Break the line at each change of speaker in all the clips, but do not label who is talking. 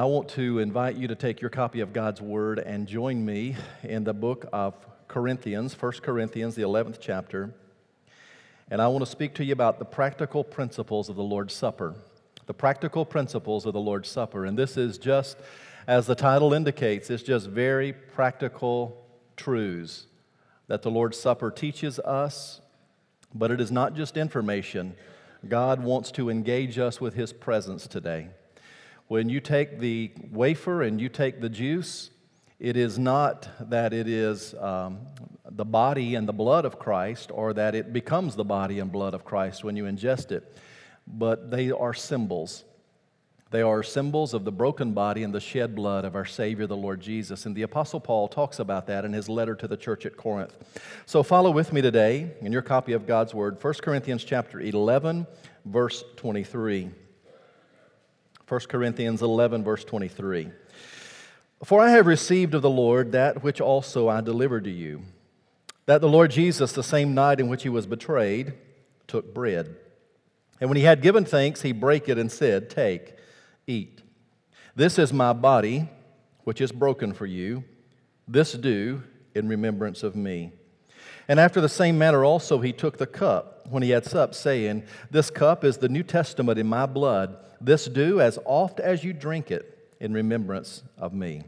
I want to invite you to take your copy of God's Word and join me in the book of Corinthians, 1 Corinthians, the 11th chapter. And I want to speak to you about the practical principles of the Lord's Supper. The practical principles of the Lord's Supper. And this is just, as the title indicates, it's just very practical truths that the Lord's Supper teaches us, but it is not just information. God wants to engage us with His presence today. When you take the wafer and you take the juice, it is not that it is um, the body and the blood of Christ or that it becomes the body and blood of Christ when you ingest it, but they are symbols. They are symbols of the broken body and the shed blood of our Savior, the Lord Jesus. And the Apostle Paul talks about that in his letter to the church at Corinth. So follow with me today in your copy of God's Word, 1 Corinthians chapter 11, verse 23. 1 Corinthians 11, verse 23. For I have received of the Lord that which also I delivered to you, that the Lord Jesus, the same night in which he was betrayed, took bread. And when he had given thanks, he brake it and said, Take, eat. This is my body, which is broken for you. This do in remembrance of me. And after the same manner also he took the cup when he had supped, saying, This cup is the New Testament in my blood. This do as oft as you drink it in remembrance of me.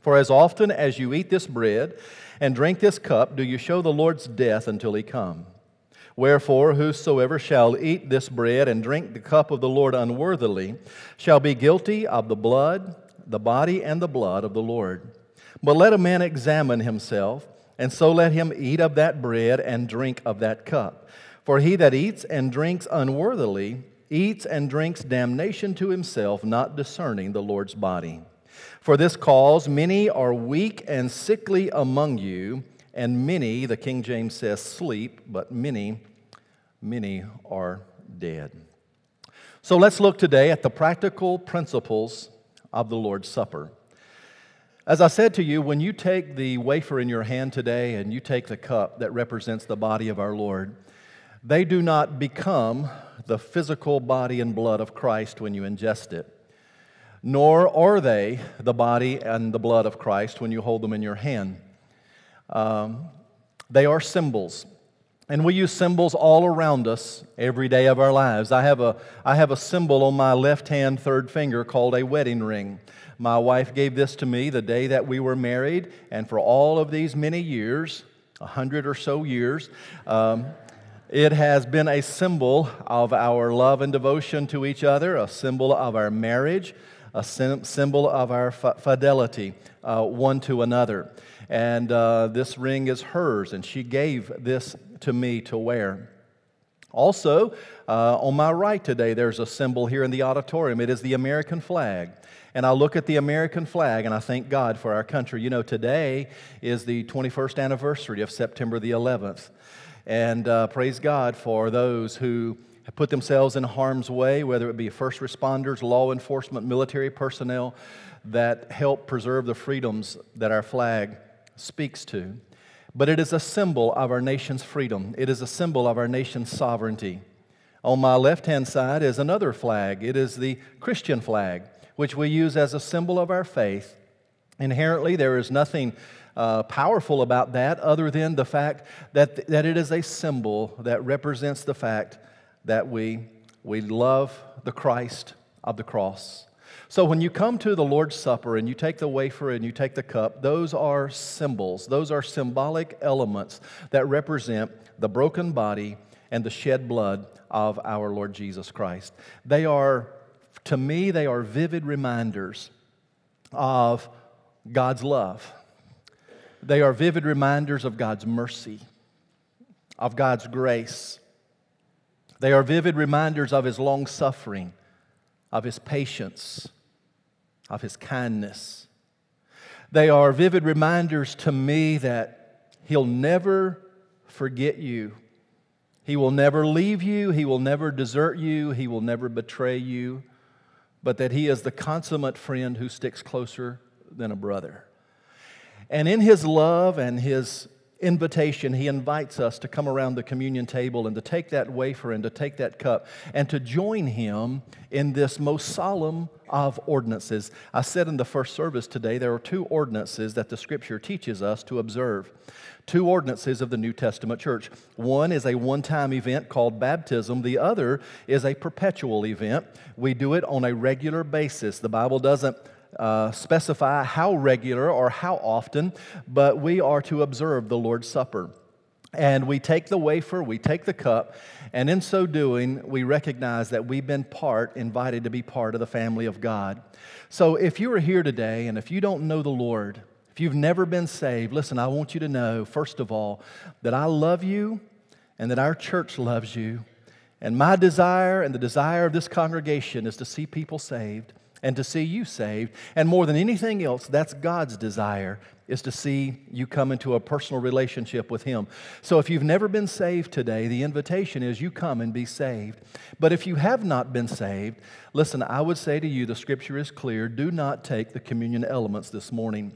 For as often as you eat this bread and drink this cup, do you show the Lord's death until he come. Wherefore, whosoever shall eat this bread and drink the cup of the Lord unworthily shall be guilty of the blood, the body, and the blood of the Lord. But let a man examine himself, and so let him eat of that bread and drink of that cup. For he that eats and drinks unworthily eats and drinks damnation to himself, not discerning the Lord's body. For this cause, many are weak and sickly among you, and many, the King James says, sleep, but many, many are dead. So let's look today at the practical principles of the Lord's Supper. As I said to you, when you take the wafer in your hand today and you take the cup that represents the body of our Lord, they do not become the physical body and blood of Christ when you ingest it, nor are they the body and the blood of Christ when you hold them in your hand. Um, they are symbols. And we use symbols all around us every day of our lives. I have a, I have a symbol on my left hand third finger called a wedding ring. My wife gave this to me the day that we were married, and for all of these many years, a hundred or so years, um, it has been a symbol of our love and devotion to each other, a symbol of our marriage, a symbol of our fidelity uh, one to another. And uh, this ring is hers, and she gave this to me to wear. Also, uh, on my right today, there's a symbol here in the auditorium. It is the American flag. And I look at the American flag and I thank God for our country. You know, today is the 21st anniversary of September the 11th. And uh, praise God for those who have put themselves in harm's way, whether it be first responders, law enforcement, military personnel that help preserve the freedoms that our flag speaks to. But it is a symbol of our nation's freedom, it is a symbol of our nation's sovereignty. On my left hand side is another flag. It is the Christian flag, which we use as a symbol of our faith. Inherently, there is nothing uh, powerful about that other than the fact that, that it is a symbol that represents the fact that we, we love the Christ of the cross. So when you come to the Lord's Supper and you take the wafer and you take the cup, those are symbols. Those are symbolic elements that represent the broken body and the shed blood of our Lord Jesus Christ. They are, to me, they are vivid reminders of God's love they are vivid reminders of God's mercy, of God's grace. They are vivid reminders of His long suffering, of His patience, of His kindness. They are vivid reminders to me that He'll never forget you. He will never leave you. He will never desert you. He will never betray you. But that He is the consummate friend who sticks closer than a brother. And in his love and his invitation, he invites us to come around the communion table and to take that wafer and to take that cup and to join him in this most solemn of ordinances. I said in the first service today there are two ordinances that the scripture teaches us to observe. Two ordinances of the New Testament church. One is a one time event called baptism, the other is a perpetual event. We do it on a regular basis. The Bible doesn't uh, specify how regular or how often, but we are to observe the Lord's Supper. And we take the wafer, we take the cup, and in so doing, we recognize that we've been part, invited to be part of the family of God. So if you are here today and if you don't know the Lord, if you've never been saved, listen, I want you to know, first of all, that I love you and that our church loves you. And my desire and the desire of this congregation is to see people saved and to see you saved. And more than anything else, that's God's desire is to see you come into a personal relationship with Him. So if you've never been saved today, the invitation is you come and be saved. But if you have not been saved, listen, I would say to you, the scripture is clear do not take the communion elements this morning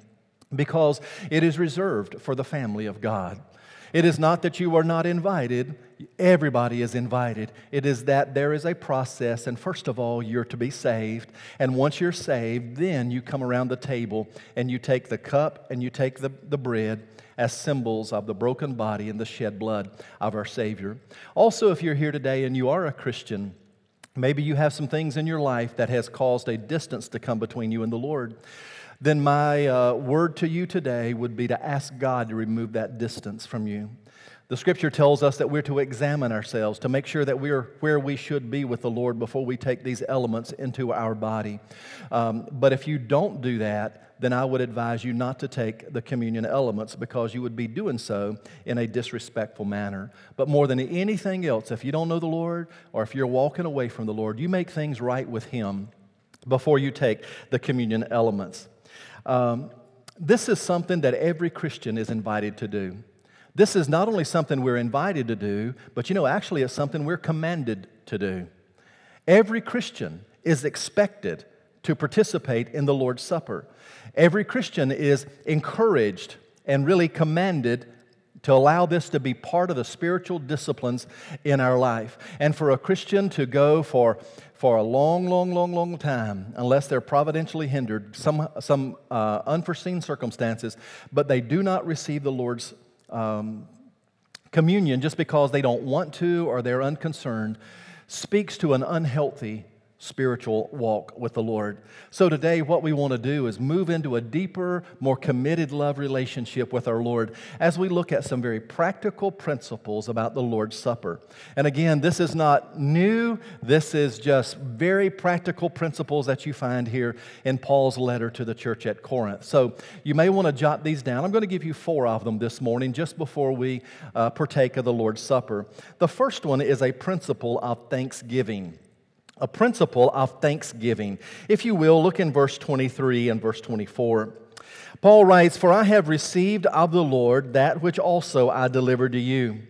because it is reserved for the family of God. It is not that you are not invited, everybody is invited. It is that there is a process, and first of all, you're to be saved. And once you're saved, then you come around the table and you take the cup and you take the, the bread as symbols of the broken body and the shed blood of our Savior. Also, if you're here today and you are a Christian, maybe you have some things in your life that has caused a distance to come between you and the Lord then my uh, word to you today would be to ask God to remove that distance from you. The scripture tells us that we're to examine ourselves to make sure that we're where we should be with the Lord before we take these elements into our body. Um, but if you don't do that, then I would advise you not to take the communion elements because you would be doing so in a disrespectful manner. But more than anything else, if you don't know the Lord or if you're walking away from the Lord, you make things right with Him before you take the communion elements. Um, this is something that every Christian is invited to do. This is not only something we're invited to do, but you know, actually, it's something we're commanded to do. Every Christian is expected to participate in the Lord's Supper. Every Christian is encouraged and really commanded to allow this to be part of the spiritual disciplines in our life. And for a Christian to go for, for a long, long, long, long time, unless they're providentially hindered, some, some uh, unforeseen circumstances, but they do not receive the Lord's um, communion just because they don't want to or they're unconcerned, speaks to an unhealthy spiritual walk with the Lord. So today, what we want to do is move into a deeper, more committed love relationship with our Lord as we look at some very practical principles about the Lord's Supper. And again, this is not new, this is just very practical principles that you find here in Paul's letter to the church at Corinth. So you may want to jot these down. I'm going to give you four of them this morning just before we uh, partake of the Lord's Supper. The first one is a principle of thanksgiving a principle of thanksgiving. If you will, look in verse 23 and verse 24. Paul writes, For I have received of the Lord that which also I delivered to you.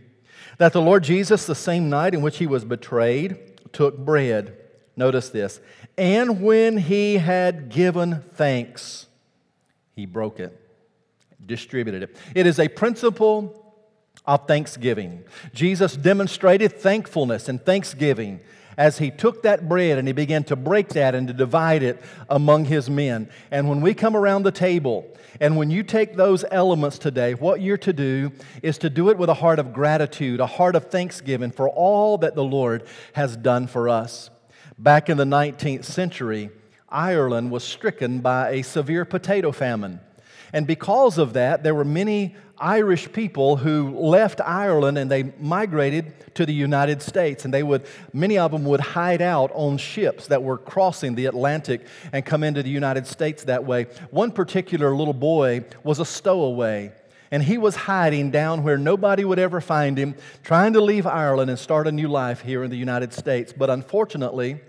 That the Lord Jesus, the same night in which he was betrayed, took bread. Notice this. And when he had given thanks, he broke it, distributed it. It is a principle of thanksgiving. Jesus demonstrated thankfulness and thanksgiving as he took that bread and he began to break that and to divide it among his men. And when we come around the table, and when you take those elements today, what you're to do is to do it with a heart of gratitude, a heart of thanksgiving for all that the Lord has done for us. Back in the 19th century, Ireland was stricken by a severe potato famine. And because of that, there were many Irish people who left Ireland and they migrated to the United States. And they would, many of them would hide out on ships that were crossing the Atlantic and come into the United States that way. One particular little boy was a stowaway. And he was hiding down where nobody would ever find him, trying to leave Ireland and start a new life here in the United States. But unfortunately,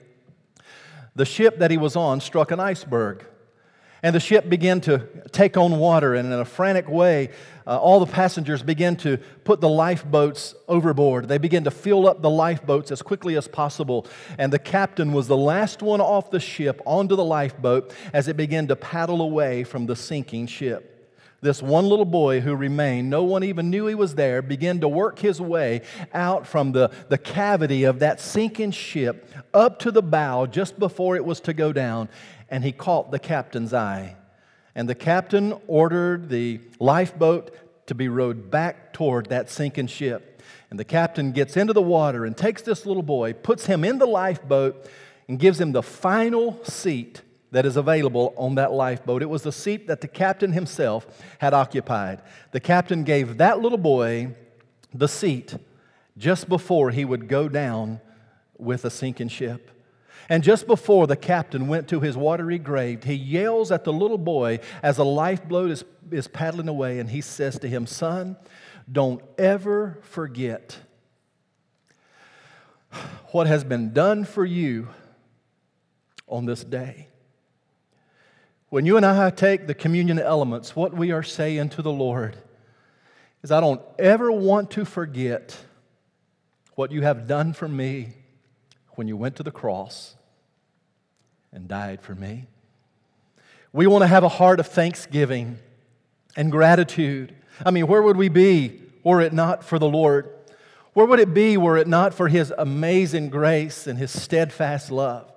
the ship that he was on struck an iceberg. And the ship began to take on water, and in a frantic way, uh, all the passengers began to put the lifeboats overboard. They began to fill up the lifeboats as quickly as possible. And the captain was the last one off the ship onto the lifeboat as it began to paddle away from the sinking ship. this one little boy who remained, no one even knew he was there, began to work his way out from the, the cavity of that sinking ship up to the bow just before it was to go down, and he caught the captain's eye. And the captain ordered the lifeboat to be rowed back toward that sinking ship. And the captain gets into the water and takes this little boy, puts him in the lifeboat, and gives him the final seat that is available on that lifeboat. It was the seat that the captain himself had occupied. The captain gave that little boy the seat just before he would go down with a sinking ship. And just before the captain went to his watery grave, he yells at the little boy as a lifeboat is, is paddling away, and he says to him, Son, don't ever forget what has been done for you on this day. When you and I take the communion elements, what we are saying to the Lord is, I don't ever want to forget what you have done for me when you went to the cross and died for me. We want to have a heart of thanksgiving and gratitude. I mean, where would we be were it not for the Lord? Where would it be were it not for His amazing grace and His steadfast love?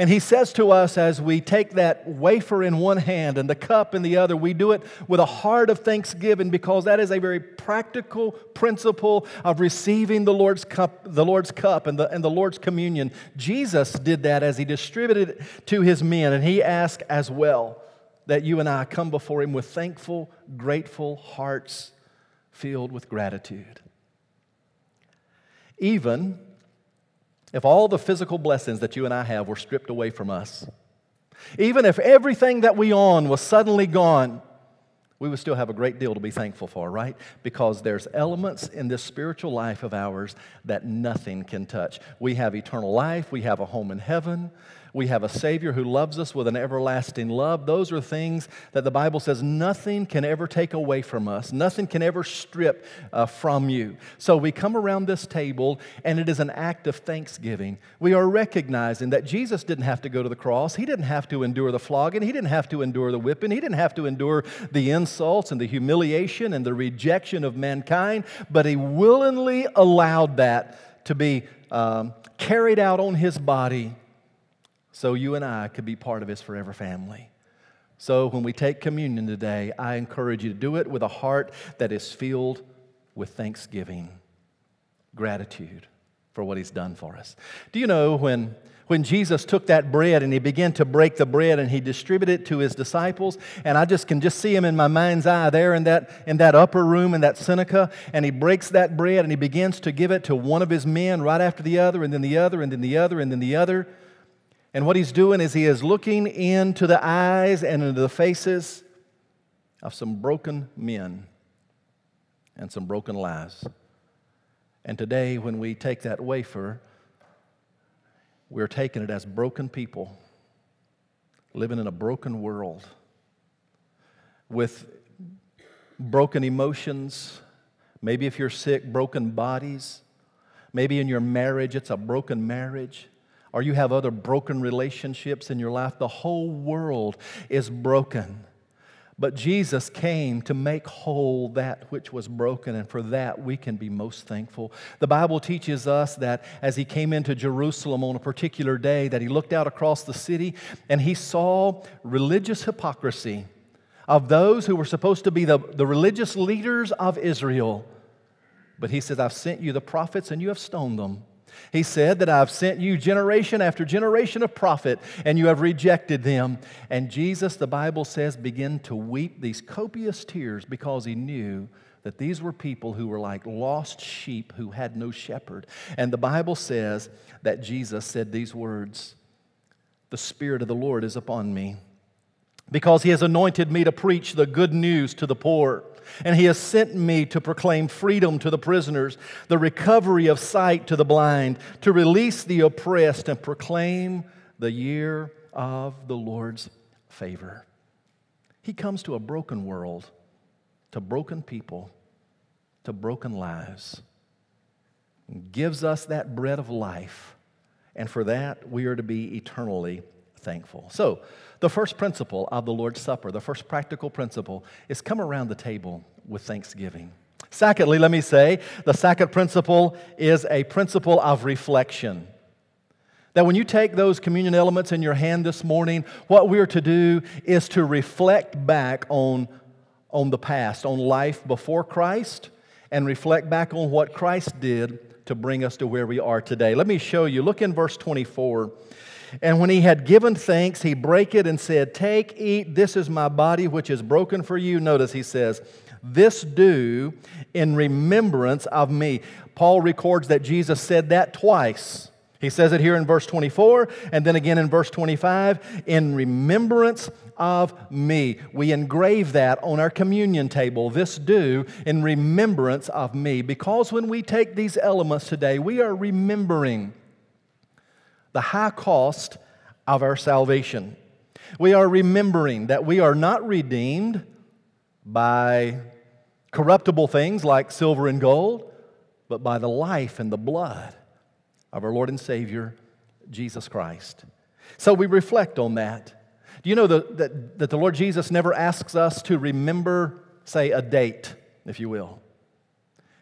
And he says to us as we take that wafer in one hand and the cup in the other, we do it with a heart of thanksgiving because that is a very practical principle of receiving the Lord's cup, the Lord's cup and the, and the Lord's communion. Jesus did that as he distributed it to his men, and he asked as well that you and I come before him with thankful, grateful hearts filled with gratitude. Even if all the physical blessings that you and I have were stripped away from us, even if everything that we own was suddenly gone, we would still have a great deal to be thankful for, right? Because there's elements in this spiritual life of ours that nothing can touch. We have eternal life, we have a home in heaven, we have a Savior who loves us with an everlasting love. Those are things that the Bible says nothing can ever take away from us, nothing can ever strip uh, from you. So we come around this table, and it is an act of thanksgiving. We are recognizing that Jesus didn't have to go to the cross, He didn't have to endure the flogging, He didn't have to endure the whipping, He didn't have to endure the insults and the humiliation and the rejection of mankind, but He willingly allowed that to be um, carried out on His body so you and I could be part of His forever family. So when we take communion today, I encourage you to do it with a heart that is filled with thanksgiving, gratitude for what He's done for us. Do you know when, when Jesus took that bread and He began to break the bread and He distributed it to His disciples, and I just can just see Him in my mind's eye there in that, in that upper room in that Cenacle, and He breaks that bread and He begins to give it to one of His men right after the other, and then the other, and then the other, and then the other. And what he's doing is he is looking into the eyes and into the faces of some broken men and some broken lives. And today, when we take that wafer, we're taking it as broken people living in a broken world with broken emotions. Maybe if you're sick, broken bodies. Maybe in your marriage, it's a broken marriage or you have other broken relationships in your life, the whole world is broken. But Jesus came to make whole that which was broken, and for that we can be most thankful. The Bible teaches us that as he came into Jerusalem on a particular day, that he looked out across the city and he saw religious hypocrisy of those who were supposed to be the, the religious leaders of Israel. But he says, I've sent you the prophets and you have stoned them. He said that I've sent you generation after generation of prophet, and you have rejected them. And Jesus, the Bible says, began to weep these copious tears because he knew that these were people who were like lost sheep who had no shepherd. And the Bible says that Jesus said these words The Spirit of the Lord is upon me because he has anointed me to preach the good news to the poor and he has sent me to proclaim freedom to the prisoners, the recovery of sight to the blind, to release the oppressed, and proclaim the year of the Lord's favor. He comes to a broken world, to broken people, to broken lives, gives us that bread of life, and for that we are to be eternally thankful. So, the first principle of the Lord's Supper, the first practical principle, is come around the table with thanksgiving. Secondly, let me say, the second principle is a principle of reflection. That when you take those communion elements in your hand this morning, what we're to do is to reflect back on, on the past, on life before Christ, and reflect back on what Christ did to bring us to where we are today. Let me show you. Look in verse 24. And when he had given thanks, he brake it and said, Take, eat, this is my body which is broken for you. Notice he says, This do in remembrance of me. Paul records that Jesus said that twice. He says it here in verse 24 and then again in verse 25 in remembrance of me. We engrave that on our communion table. This do in remembrance of me. Because when we take these elements today, we are remembering the high cost of our salvation. We are remembering that we are not redeemed by corruptible things like silver and gold, but by the life and the blood of our Lord and Savior, Jesus Christ. So we reflect on that. Do you know the, that, that the Lord Jesus never asks us to remember, say, a date, if you will?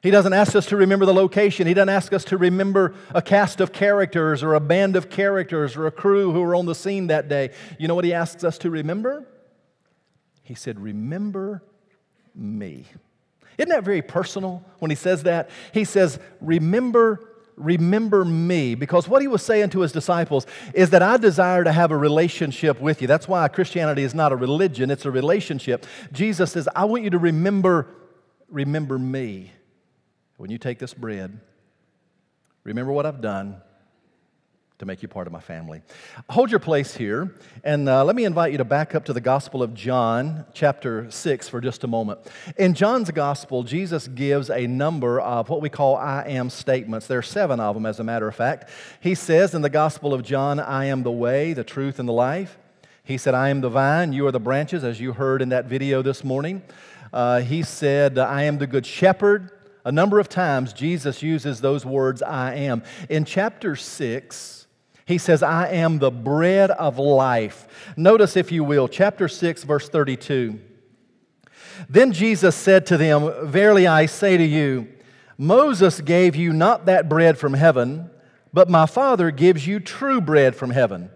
He doesn't ask us to remember the location. He doesn't ask us to remember a cast of characters or a band of characters or a crew who were on the scene that day. You know what he asks us to remember? He said, Remember me. Isn't that very personal when he says that? He says, Remember remember me. Because what he was saying to his disciples is that I desire to have a relationship with you. That's why Christianity is not a religion, it's a relationship. Jesus says, I want you to remember, remember me. When you take this bread, remember what I've done to make you part of my family. Hold your place here, and uh, let me invite you to back up to the Gospel of John, chapter 6, for just a moment. In John's Gospel, Jesus gives a number of what we call I am statements. There are seven of them, as a matter of fact. He says in the Gospel of John, I am the way, the truth, and the life. He said, I am the vine, you are the branches, as you heard in that video this morning. Uh, he said, I am the good shepherd. A number of times, Jesus uses those words, I am. In chapter 6, he says, I am the bread of life. Notice, if you will, chapter 6, verse 32. Then Jesus said to them, Verily I say to you, Moses gave you not that bread from heaven, but my Father gives you true bread from heaven.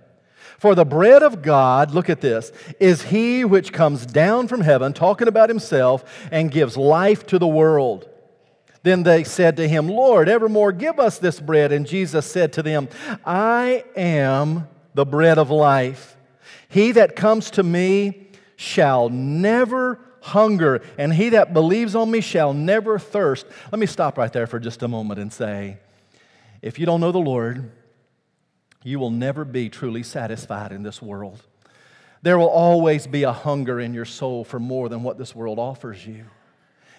For the bread of God, look at this, is he which comes down from heaven, talking about himself, and gives life to the world. Then they said to him, Lord, evermore give us this bread. And Jesus said to them, I am the bread of life. He that comes to me shall never hunger, and he that believes on me shall never thirst. Let me stop right there for just a moment and say, if you don't know the Lord, you will never be truly satisfied in this world. There will always be a hunger in your soul for more than what this world offers you.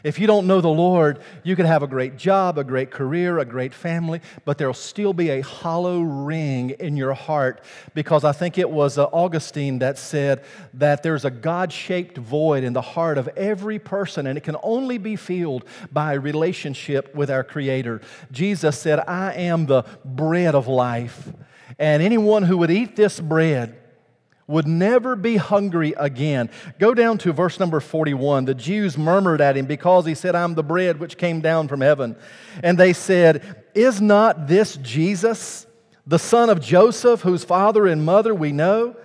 If you don't know the Lord, you could have a great job, a great career, a great family, but there'll still be a hollow ring in your heart because I think it was uh, Augustine that said that there's a God shaped void in the heart of every person, and it can only be filled by a relationship with our Creator. Jesus said, I am the bread of life, and anyone who would eat this bread, would never be hungry again. Go down to verse number 41. The Jews murmured at him because he said, I'm the bread which came down from heaven. And they said, Is not this Jesus, the son of Joseph, whose father and mother we know?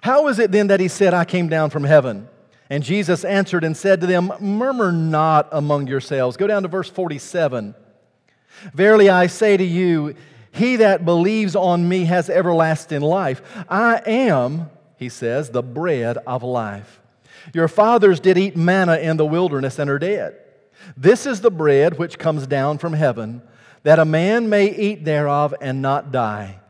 How is it then that he said, I came down from heaven? And Jesus answered and said to them, Murmur not among yourselves. Go down to verse 47. Verily I say to you, he that believes on me has everlasting life. I am he says, the bread of life. Your fathers did eat manna in the wilderness and are dead. This is the bread which comes down from heaven, that a man may eat thereof and not die.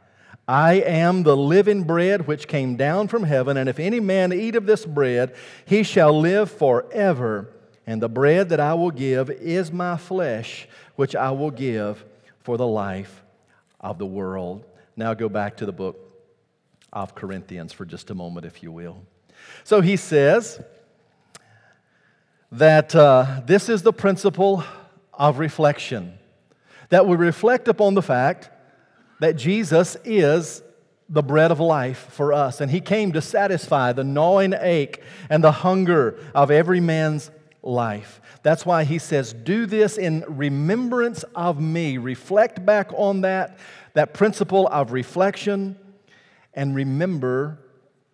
I am the living bread which came down from heaven, and if any man eat of this bread, he shall live forever. And the bread that I will give is my flesh, which I will give for the life of the world. Now go back to the book of Corinthians for just a moment, if you will. So he says that uh, this is the principle of reflection, that we reflect upon the fact that Jesus is the bread of life for us, and he came to satisfy the gnawing ache and the hunger of every man's life. That's why he says, Do this in remembrance of me. Reflect back on that, that principle of reflection, and remember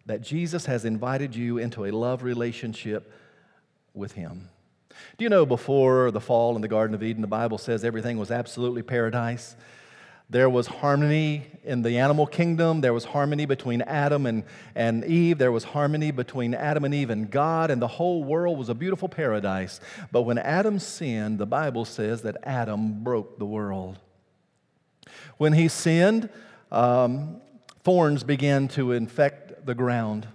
that Jesus has invited you into a love relationship with him. Do you know before the fall in the Garden of Eden, the Bible says everything was absolutely paradise? There was harmony in the animal kingdom. There was harmony between Adam and, and Eve. There was harmony between Adam and Eve and God, and the whole world was a beautiful paradise. But when Adam sinned, the Bible says that Adam broke the world. When he sinned, um, thorns began to infect the ground.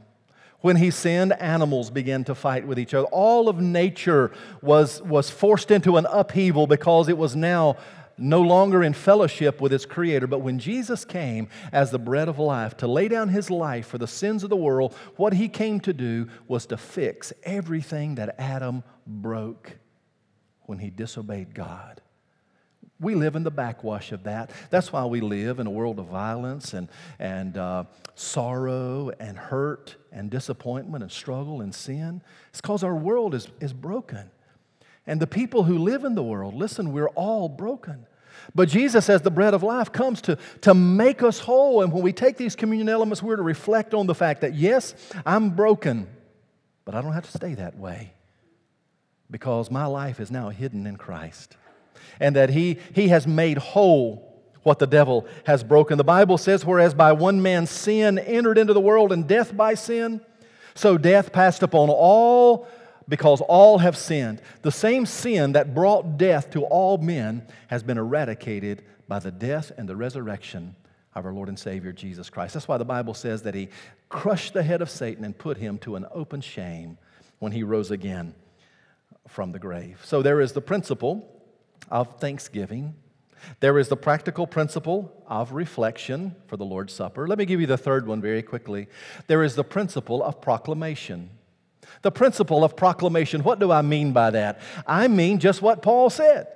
When he sinned, animals began to fight with each other. All of nature was, was forced into an upheaval because it was now no longer in fellowship with its creator. But when Jesus came as the bread of life to lay down his life for the sins of the world, what he came to do was to fix everything that Adam broke when he disobeyed God. We live in the backwash of that. That's why we live in a world of violence and, and uh, sorrow and hurt and disappointment and struggle and sin. It's because our world is, is broken. And the people who live in the world, listen, we're all broken. But Jesus, as the bread of life, comes to, to make us whole. And when we take these communion elements, we're to reflect on the fact that, yes, I'm broken, but I don't have to stay that way because my life is now hidden in Christ. And that He, he has made whole what the devil has broken. The Bible says, whereas by one man's sin entered into the world and death by sin, so death passed upon all because all have sinned. The same sin that brought death to all men has been eradicated by the death and the resurrection of our Lord and Savior Jesus Christ. That's why the Bible says that He crushed the head of Satan and put him to an open shame when He rose again from the grave. So there is the principle of thanksgiving. There is the practical principle of reflection for the Lord's Supper. Let me give you the third one very quickly. There is the principle of proclamation. The principle of proclamation. What do I mean by that? I mean just what Paul said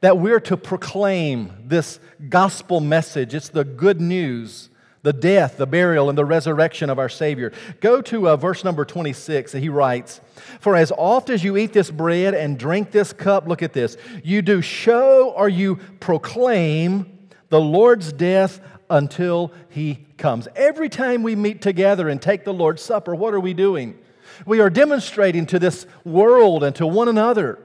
that we're to proclaim this gospel message. It's the good news, the death, the burial, and the resurrection of our Savior. Go to uh, verse number 26. He writes, For as oft as you eat this bread and drink this cup, look at this, you do show or you proclaim the Lord's death until he comes. Every time we meet together and take the Lord's Supper, what are we doing? We are demonstrating to this world and to one another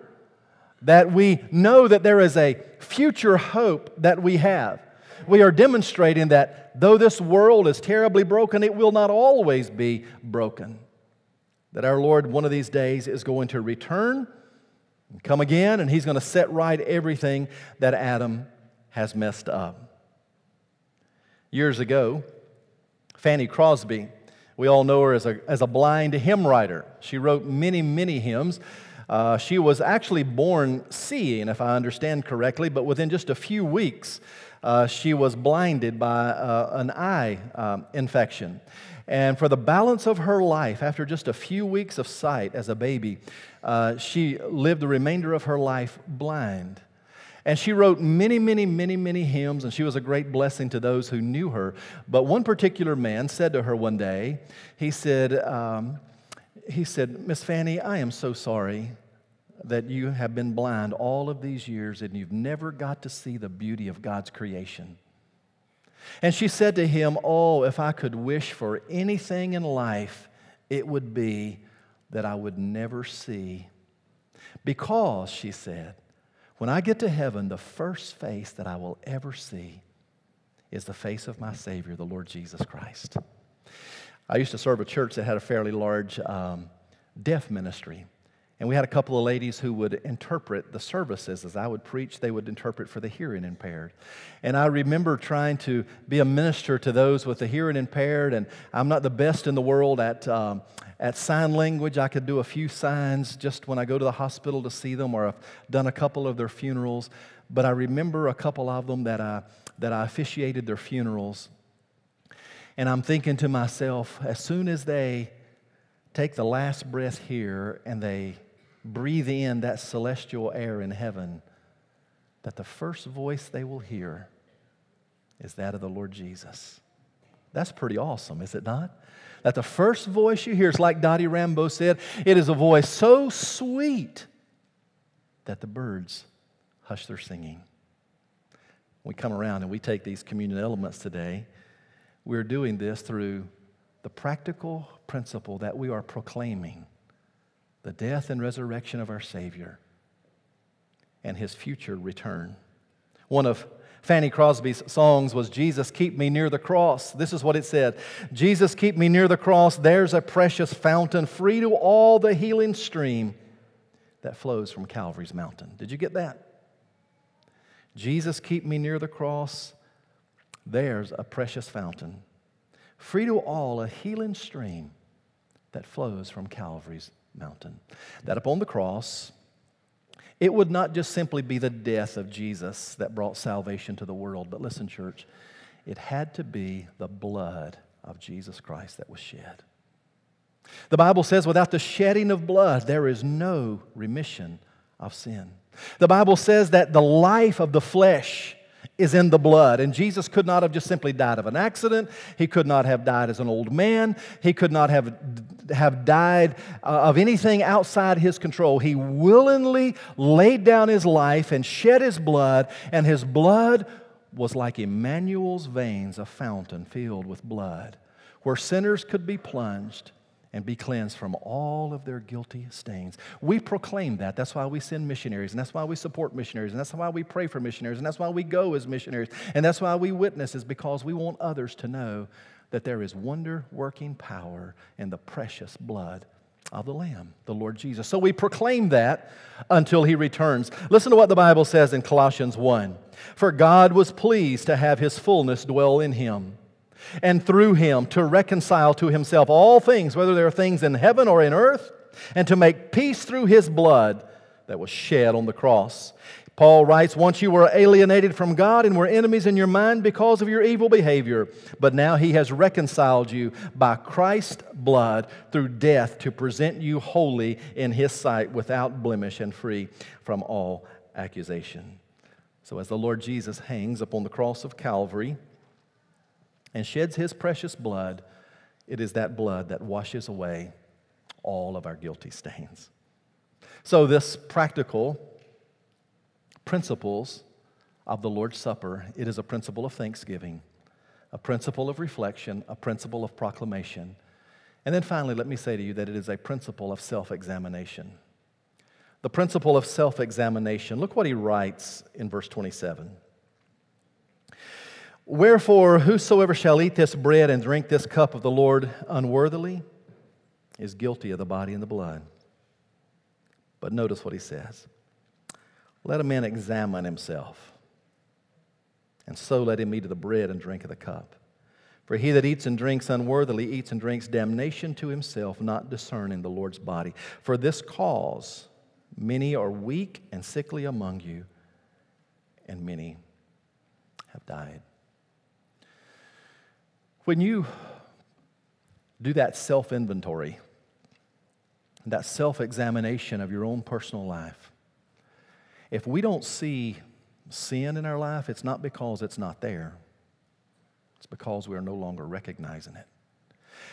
that we know that there is a future hope that we have. We are demonstrating that though this world is terribly broken, it will not always be broken. That our Lord, one of these days, is going to return and come again, and He's going to set right everything that Adam has messed up. Years ago, Fanny Crosby we all know her as a, as a blind hymn writer. She wrote many, many hymns. Uh, she was actually born seeing, if I understand correctly, but within just a few weeks, uh, she was blinded by uh, an eye um, infection. And for the balance of her life, after just a few weeks of sight as a baby, uh, she lived the remainder of her life blind. And she wrote many, many, many, many hymns, and she was a great blessing to those who knew her. But one particular man said to her one day, he said, um, he said, Miss Fanny, I am so sorry that you have been blind all of these years and you've never got to see the beauty of God's creation. And she said to him, Oh, if I could wish for anything in life, it would be that I would never see. Because, she said, when I get to heaven, the first face that I will ever see is the face of my Savior, the Lord Jesus Christ. I used to serve a church that had a fairly large um, deaf ministry. And we had a couple of ladies who would interpret the services. As I would preach, they would interpret for the hearing impaired. And I remember trying to be a minister to those with the hearing impaired. And I'm not the best in the world at, um, at sign language. I could do a few signs just when I go to the hospital to see them, or I've done a couple of their funerals. But I remember a couple of them that I, that I officiated their funerals. And I'm thinking to myself, as soon as they take the last breath here and they breathe in that celestial air in heaven, that the first voice they will hear is that of the Lord Jesus. That's pretty awesome, is it not? That the first voice you hear is like Dottie Rambo said, it is a voice so sweet that the birds hush their singing. We come around and we take these communion elements today. We're doing this through the practical principle that we are proclaiming the death and resurrection of our Savior and his future return. One of Fanny Crosby's songs was Jesus, keep me near the cross. This is what it said Jesus, keep me near the cross. There's a precious fountain, free to all the healing stream that flows from Calvary's mountain. Did you get that? Jesus, keep me near the cross. There's a precious fountain, free to all a healing stream that flows from Calvary's mountain. That upon the cross, it would not just simply be the death of Jesus that brought salvation to the world, but listen, church, it had to be the blood of Jesus Christ that was shed. The Bible says, without the shedding of blood, there is no remission of sin. The Bible says that the life of the flesh is in the blood. And Jesus could not have just simply died of an accident. He could not have died as an old man. He could not have, have died uh, of anything outside his control. He willingly laid down his life and shed his blood, and his blood was like Emmanuel's veins, a fountain filled with blood, where sinners could be plunged and be cleansed from all of their guilty stains. We proclaim that. That's why we send missionaries, and that's why we support missionaries, and that's why we pray for missionaries, and that's why we go as missionaries, and that's why we witness, is because we want others to know that there is wonder working power in the precious blood of the Lamb, the Lord Jesus. So we proclaim that until he returns. Listen to what the Bible says in Colossians 1 For God was pleased to have his fullness dwell in him and through him to reconcile to himself all things, whether there are things in heaven or in earth, and to make peace through his blood that was shed on the cross. Paul writes, Once you were alienated from God and were enemies in your mind because of your evil behavior, but now he has reconciled you by Christ's blood through death to present you holy in his sight without blemish and free from all accusation. So, as the Lord Jesus hangs upon the cross of Calvary, and sheds his precious blood, it is that blood that washes away all of our guilty stains. So, this practical principles of the Lord's Supper, it is a principle of thanksgiving, a principle of reflection, a principle of proclamation. And then finally, let me say to you that it is a principle of self examination. The principle of self examination. Look what he writes in verse 27. Wherefore, whosoever shall eat this bread and drink this cup of the Lord unworthily is guilty of the body and the blood. But notice what he says Let a man examine himself, and so let him eat of the bread and drink of the cup. For he that eats and drinks unworthily eats and drinks damnation to himself, not discerning the Lord's body. For this cause, many are weak and sickly among you, and many have died. When you do that self inventory, that self examination of your own personal life, if we don't see sin in our life, it's not because it's not there, it's because we are no longer recognizing it.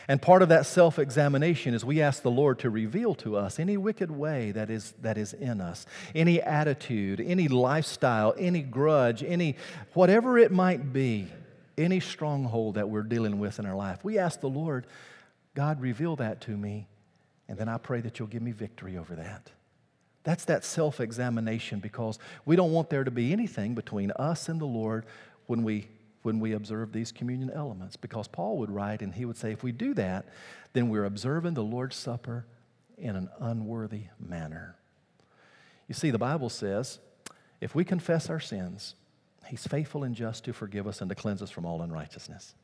And part of that self examination is we ask the Lord to reveal to us any wicked way that is, that is in us, any attitude, any lifestyle, any grudge, any whatever it might be any stronghold that we're dealing with in our life. We ask the Lord, God, reveal that to me, and then I pray that you'll give me victory over that. That's that self examination because we don't want there to be anything between us and the Lord when we, when we observe these communion elements. Because Paul would write and he would say, if we do that, then we're observing the Lord's Supper in an unworthy manner. You see, the Bible says if we confess our sins, He's faithful and just to forgive us and to cleanse us from all unrighteousness.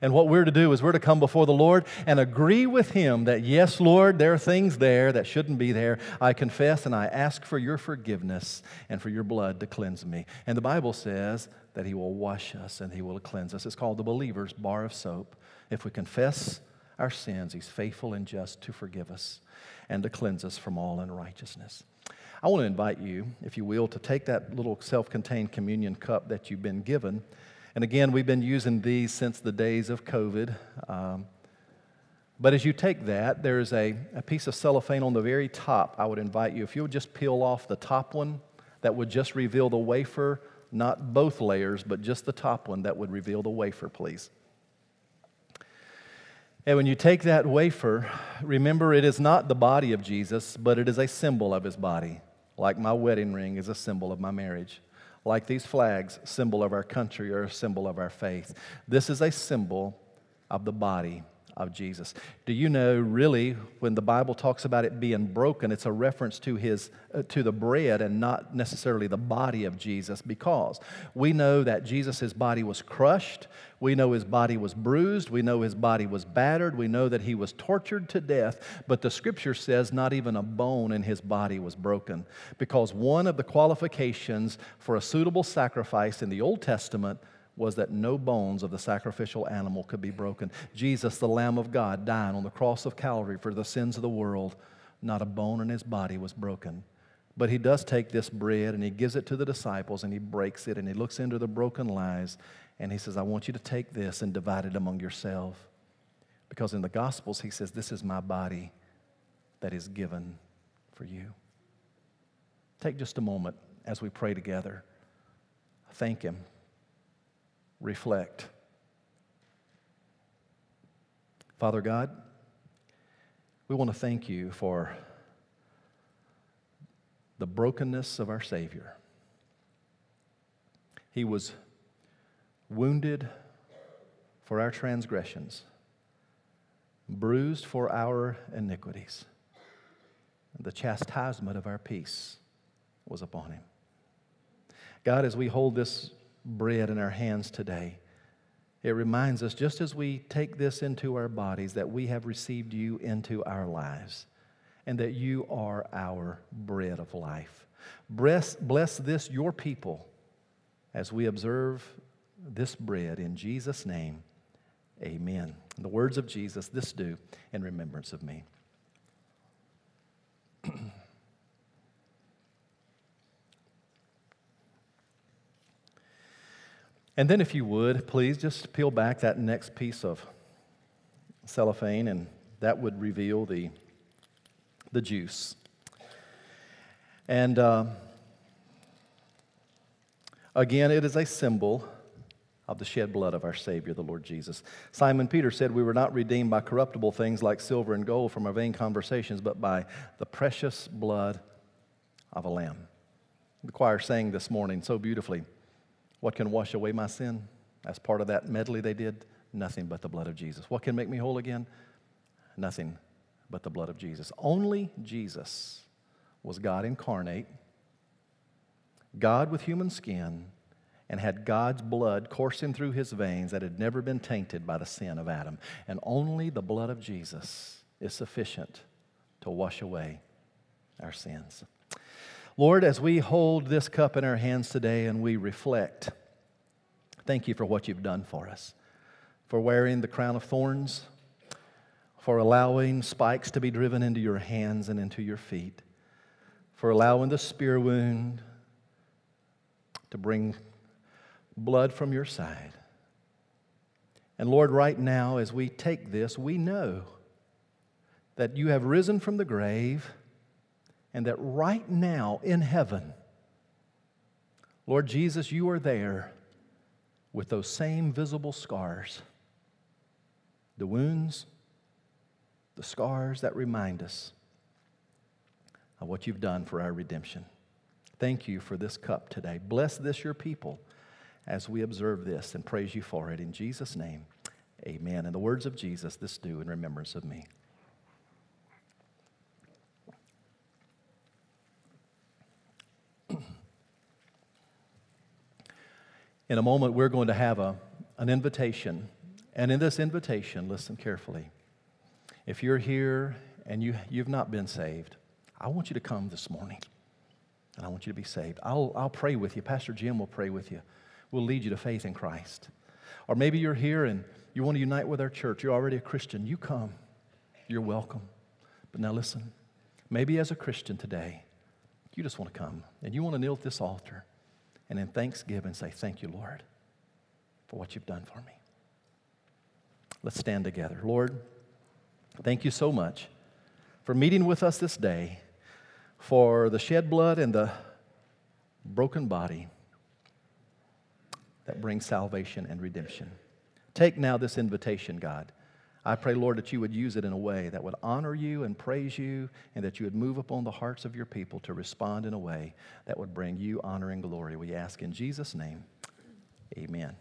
And what we're to do is we're to come before the Lord and agree with Him that, yes, Lord, there are things there that shouldn't be there. I confess and I ask for your forgiveness and for your blood to cleanse me. And the Bible says that He will wash us and He will cleanse us. It's called the believer's bar of soap. If we confess our sins, He's faithful and just to forgive us and to cleanse us from all unrighteousness. I want to invite you, if you will, to take that little self contained communion cup that you've been given And again, we've been using these since the days of COVID. Um, but as you take that, there's a, a piece of cellophane on the very top. I would invite you, if you would just peel off the top one, that would just reveal the wafer, not both layers, but just the top one that would reveal the wafer, please. And when you take that wafer, remember it is not the body of Jesus, but it is a symbol of his body, like my wedding ring is a symbol of my marriage. Like these flags, symbol of our country or a symbol of our faith. This is a symbol of the body of Jesus. Do you know, really, when the Bible talks about it being broken, it's a reference to, his, uh, to the bread and not necessarily the body of Jesus because we know that Jesus' body was crushed. We know his body was bruised. We know his body was battered. We know that he was tortured to death. But the scripture says not even a bone in his body was broken because one of the qualifications for a suitable sacrifice in the Old Testament was that no bones of the sacrificial animal could be broken. Jesus, the Lamb of God, dying on the cross of Calvary for the sins of the world, not a bone in his body was broken. But he does take this bread and he gives it to the disciples and he breaks it and he looks into the broken lies and he says, I want you to take this and divide it among yourselves. Because in the Gospels, he says, This is my body that is given for you. Take just a moment as we pray together. Thank him reflect. Father God, we want to thank you for the brokenness of our Savior. He was wounded for our transgressions, bruised for our iniquities. The chastisement of our peace was upon him. God, as we hold this bread in our hands today, it reminds us, just as we take this into our bodies, that we have received you into our lives and that you are our bread of life. Bless, bless this, your people, as we observe this bread in Jesus' name. Amen. In the words of Jesus, this do in remembrance of me. And then, if you would, please just peel back that next piece of cellophane, and that would reveal the, the juice. And uh, again, it is a symbol of the shed blood of our Savior, the Lord Jesus. Simon Peter said, We were not redeemed by corruptible things like silver and gold from our vain conversations, but by the precious blood of a lamb. The choir sang this morning so beautifully. What can wash away my sin? As part of that medley they did, nothing but the blood of Jesus. What can make me whole again? Nothing but the blood of Jesus. Only Jesus was God incarnate, God with human skin, and had God's blood coursing through his veins that had never been tainted by the sin of Adam. And only the blood of Jesus is sufficient to wash away our sins. Lord, as we hold this cup in our hands today and we reflect, thank you for what you've done for us, for wearing the crown of thorns, for allowing spikes to be driven into your hands and into your feet, for allowing the spear wound to bring blood from your side. And Lord, right now, as we take this, we know that you have risen from the grave and that right now in heaven, Lord Jesus, you are there with those same visible scars the wounds, the scars that remind us of what you've done for our redemption. Thank you for this cup today. Bless this, your people, as we observe this and praise you for it. In Jesus' name, amen. In the words of Jesus, this do in remembrance of me. In a moment, we're going to have a, an invitation. And in this invitation, listen carefully. If you're here and you, you've not been saved, I want you to come this morning. And I want you to be saved. I'll, I'll pray with you. Pastor Jim will pray with you. We'll lead you to faith in Christ. Or maybe you're here and you want to unite with our church. You're already a Christian. You come. You're welcome. But now listen. Maybe as a Christian today, you just want to come and you want to kneel at this altar and in thanksgiving say, Thank you, Lord. for what you've done for me. Let's stand together. Lord, thank you so much for meeting with us this day, for the shed blood and the broken body that brings salvation and redemption. Take now this invitation, God. I pray, Lord, that you would use it in a way that would honor you and praise you, and that you would move upon the hearts of your people to respond in a way that would bring you honor and glory. We ask in Jesus' name, amen.